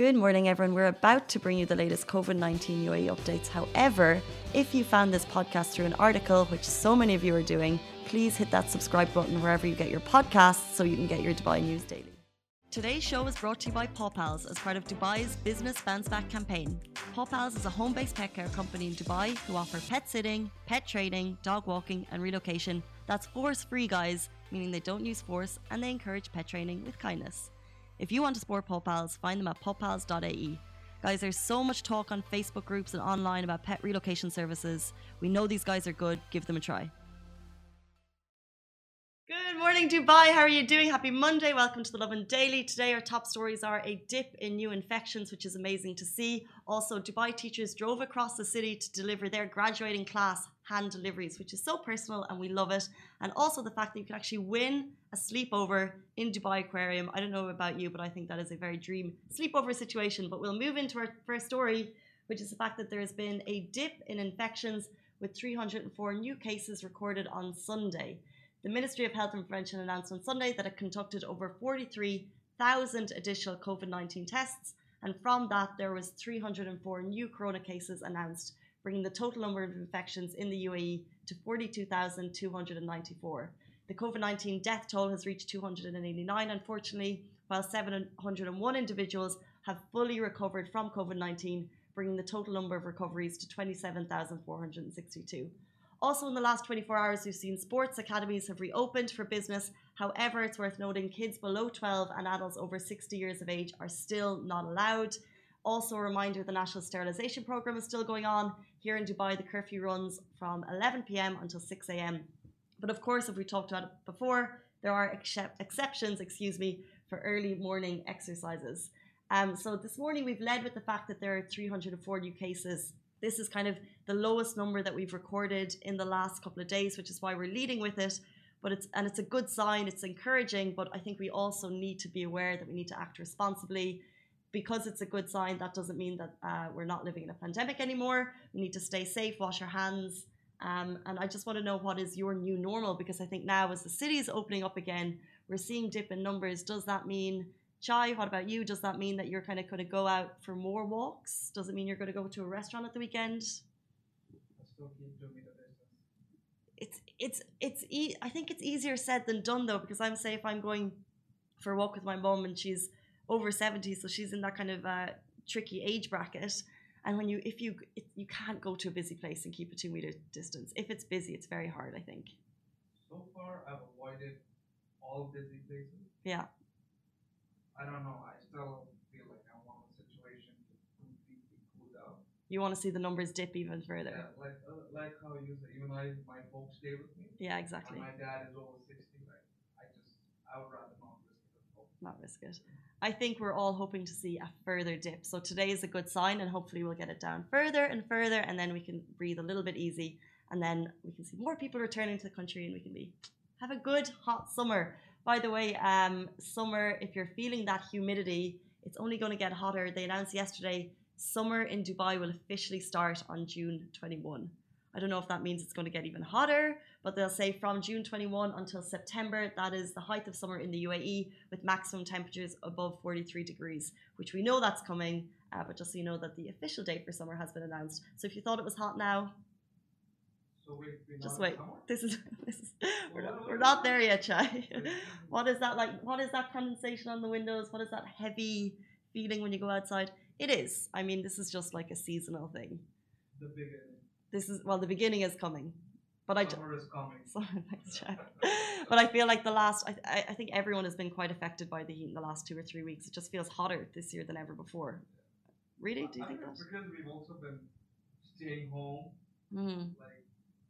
Good morning, everyone. We're about to bring you the latest COVID 19 UAE updates. However, if you found this podcast through an article, which so many of you are doing, please hit that subscribe button wherever you get your podcasts so you can get your Dubai news daily. Today's show is brought to you by Paw Pals as part of Dubai's Business Bounce Back campaign. Paw Pals is a home based pet care company in Dubai who offer pet sitting, pet training, dog walking, and relocation that's force free, guys, meaning they don't use force and they encourage pet training with kindness. If you want to support Paw Pals, find them at pawpals.ae. Guys, there's so much talk on Facebook groups and online about pet relocation services. We know these guys are good, give them a try. Good morning, Dubai. How are you doing? Happy Monday. Welcome to the Lovin Daily. Today, our top stories are a dip in new infections, which is amazing to see. Also, Dubai teachers drove across the city to deliver their graduating class hand deliveries, which is so personal and we love it. And also the fact that you can actually win a sleepover in Dubai Aquarium. I don't know about you, but I think that is a very dream sleepover situation. But we'll move into our first story, which is the fact that there has been a dip in infections with 304 new cases recorded on Sunday. The Ministry of Health and Prevention announced on Sunday that it conducted over 43,000 additional COVID 19 tests, and from that, there was 304 new corona cases announced, bringing the total number of infections in the UAE to 42,294. The COVID 19 death toll has reached 289, unfortunately, while 701 individuals have fully recovered from COVID 19, bringing the total number of recoveries to 27,462. Also, in the last 24 hours, we've seen sports academies have reopened for business. However, it's worth noting kids below 12 and adults over 60 years of age are still not allowed. Also, a reminder the national sterilisation programme is still going on. Here in Dubai, the curfew runs from 11 pm until 6 am. But of course, if we talked about it before, there are exceptions, excuse me, for early morning exercises. Um, so this morning we've led with the fact that there are 304 new cases this is kind of the lowest number that we've recorded in the last couple of days, which is why we're leading with it. But it's and it's a good sign. It's encouraging, but I think we also need to be aware that we need to act responsibly. Because it's a good sign, that doesn't mean that uh, we're not living in a pandemic anymore. We need to stay safe, wash our hands, um, and I just want to know what is your new normal because I think now, as the city is opening up again, we're seeing dip in numbers. Does that mean Chai, what about you? Does that mean that you're kind of going to go out for more walks? Does it mean you're going to go to a restaurant at the weekend? It's it's it's e- I think it's easier said than done though because I'm say if I'm going for a walk with my mom and she's over 70 so she's in that kind of uh, tricky age bracket and when you if you it, you can't go to a busy place and keep a two meter distance if it's busy it's very hard I think so far I've avoided all busy places yeah I don't know. I still feel like I want the situation to completely cool down. You want to see the numbers dip even further. Yeah, like uh, like how you say, even I, my folks stay with me. Yeah, exactly. my dad is over sixty. Like I just, I would rather not risk it. Not risk it. I think we're all hoping to see a further dip. So today is a good sign, and hopefully we'll get it down further and further, and then we can breathe a little bit easy, and then we can see more people returning to the country, and we can be have a good hot summer. By the way, um, summer, if you're feeling that humidity, it's only going to get hotter. They announced yesterday summer in Dubai will officially start on June 21. I don't know if that means it's going to get even hotter, but they'll say from June 21 until September, that is the height of summer in the UAE with maximum temperatures above 43 degrees, which we know that's coming. Uh, but just so you know that the official date for summer has been announced. So if you thought it was hot now, so wait, just wait. This is, this is we're, not, we're not there yet, Chai. what is that like? What is that condensation on the windows? What is that heavy feeling when you go outside? It is. I mean, this is just like a seasonal thing. The beginning. This is well, the beginning is coming. But I Summer is coming. thanks, Chai. but I feel like the last, I, I think everyone has been quite affected by the heat in the last two or three weeks. It just feels hotter this year than ever before. Really? Do you I think that? Because we've also been staying home. Mm. Like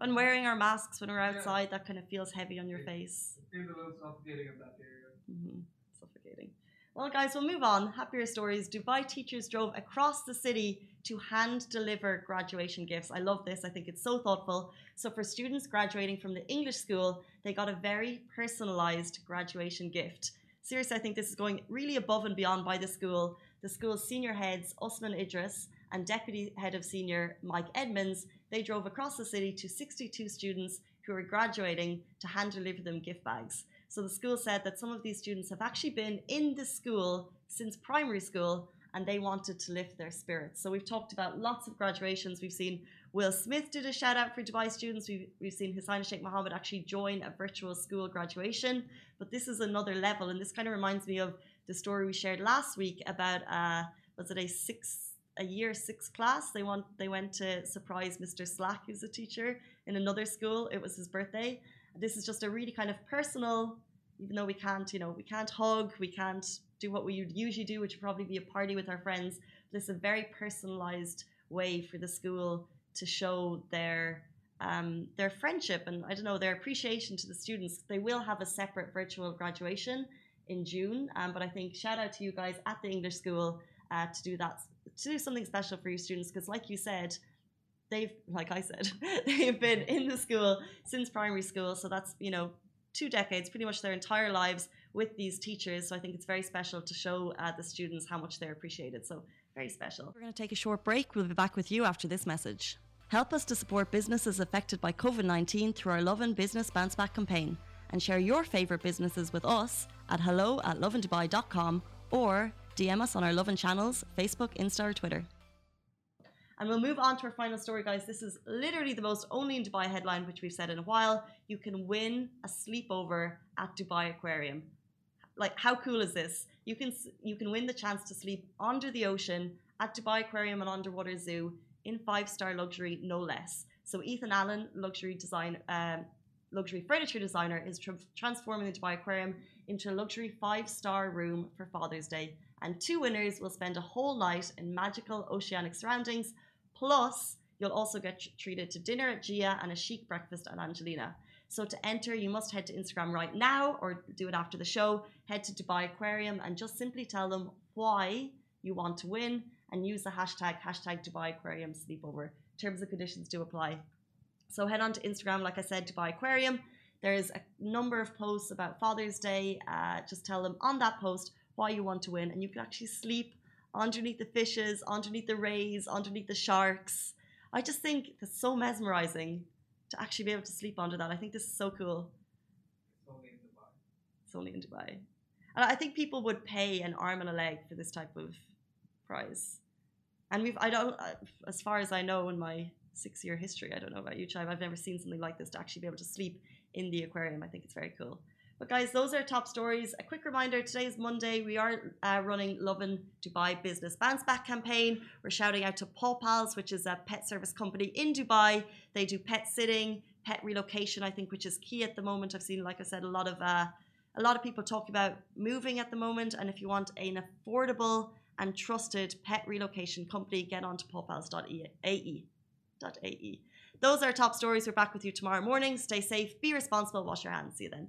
and wearing our masks when we're outside, yeah. that kind of feels heavy on your it, face. It feels a little suffocating in that area. Mm-hmm. Suffocating. Well, guys, we'll move on. Happier stories. Dubai teachers drove across the city to hand deliver graduation gifts. I love this. I think it's so thoughtful. So, for students graduating from the English school, they got a very personalized graduation gift. Seriously, I think this is going really above and beyond by the school. The school's senior heads, Osman Idris, and Deputy Head of Senior Mike Edmonds, they drove across the city to 62 students who were graduating to hand deliver them gift bags. So the school said that some of these students have actually been in the school since primary school and they wanted to lift their spirits. So we've talked about lots of graduations. We've seen Will Smith did a shout out for Dubai students. We've, we've seen Hussain Sheikh Mohammed actually join a virtual school graduation. But this is another level, and this kind of reminds me of the story we shared last week about uh, was it a six a year six class? They want they went to surprise Mr. Slack, who's a teacher in another school. It was his birthday. This is just a really kind of personal, even though we can't, you know, we can't hug, we can't do what we usually do, which would probably be a party with our friends. This is a very personalized way for the school to show their um, their friendship and I don't know their appreciation to the students. They will have a separate virtual graduation in June, um, but I think shout out to you guys at the English School uh, to do that to do something special for your students because, like you said, they've like I said they've been in the school since primary school, so that's you know two decades, pretty much their entire lives with these teachers. So I think it's very special to show uh, the students how much they're appreciated. So very special. We're going to take a short break. We'll be back with you after this message. Help us to support businesses affected by COVID 19 through our Lovin Business Bounce Back campaign and share your favourite businesses with us at hello at lovindubai.com or DM us on our Lovin channels, Facebook, Insta, or Twitter. And we'll move on to our final story, guys. This is literally the most only in Dubai headline, which we've said in a while. You can win a sleepover at Dubai Aquarium. Like, how cool is this? You can you can win the chance to sleep under the ocean at Dubai Aquarium and Underwater Zoo in five star luxury, no less. So Ethan Allen, luxury design, um, luxury furniture designer, is tra- transforming the Dubai Aquarium into a luxury five star room for Father's Day. And two winners will spend a whole night in magical oceanic surroundings Plus, you'll also get treated to dinner at Gia and a chic breakfast at Angelina. So to enter, you must head to Instagram right now or do it after the show. Head to Dubai Aquarium and just simply tell them why you want to win and use the hashtag hashtag Dubai Aquarium sleepover. Terms and conditions do apply. So head on to Instagram, like I said, Dubai Aquarium. There's a number of posts about Father's Day. Uh, just tell them on that post why you want to win, and you can actually sleep underneath the fishes, underneath the rays, underneath the sharks. I just think it's so mesmerizing to actually be able to sleep under that. I think this is so cool. It's only in Dubai. It's only in Dubai. And I think people would pay an arm and a leg for this type of prize. And we've, I don't, as far as I know in my six year history, I don't know about you, Chai, I've never seen something like this to actually be able to sleep in the aquarium. I think it's very cool. But guys, those are top stories. A quick reminder: today is Monday. We are uh, running Lovin Dubai Business Bounce Back campaign. We're shouting out to Paw Pals, which is a pet service company in Dubai. They do pet sitting, pet relocation. I think, which is key at the moment. I've seen, like I said, a lot of uh, a lot of people talk about moving at the moment. And if you want an affordable and trusted pet relocation company, get on to pawpals.ae. Those are top stories. We're back with you tomorrow morning. Stay safe, be responsible, wash your hands. See you then.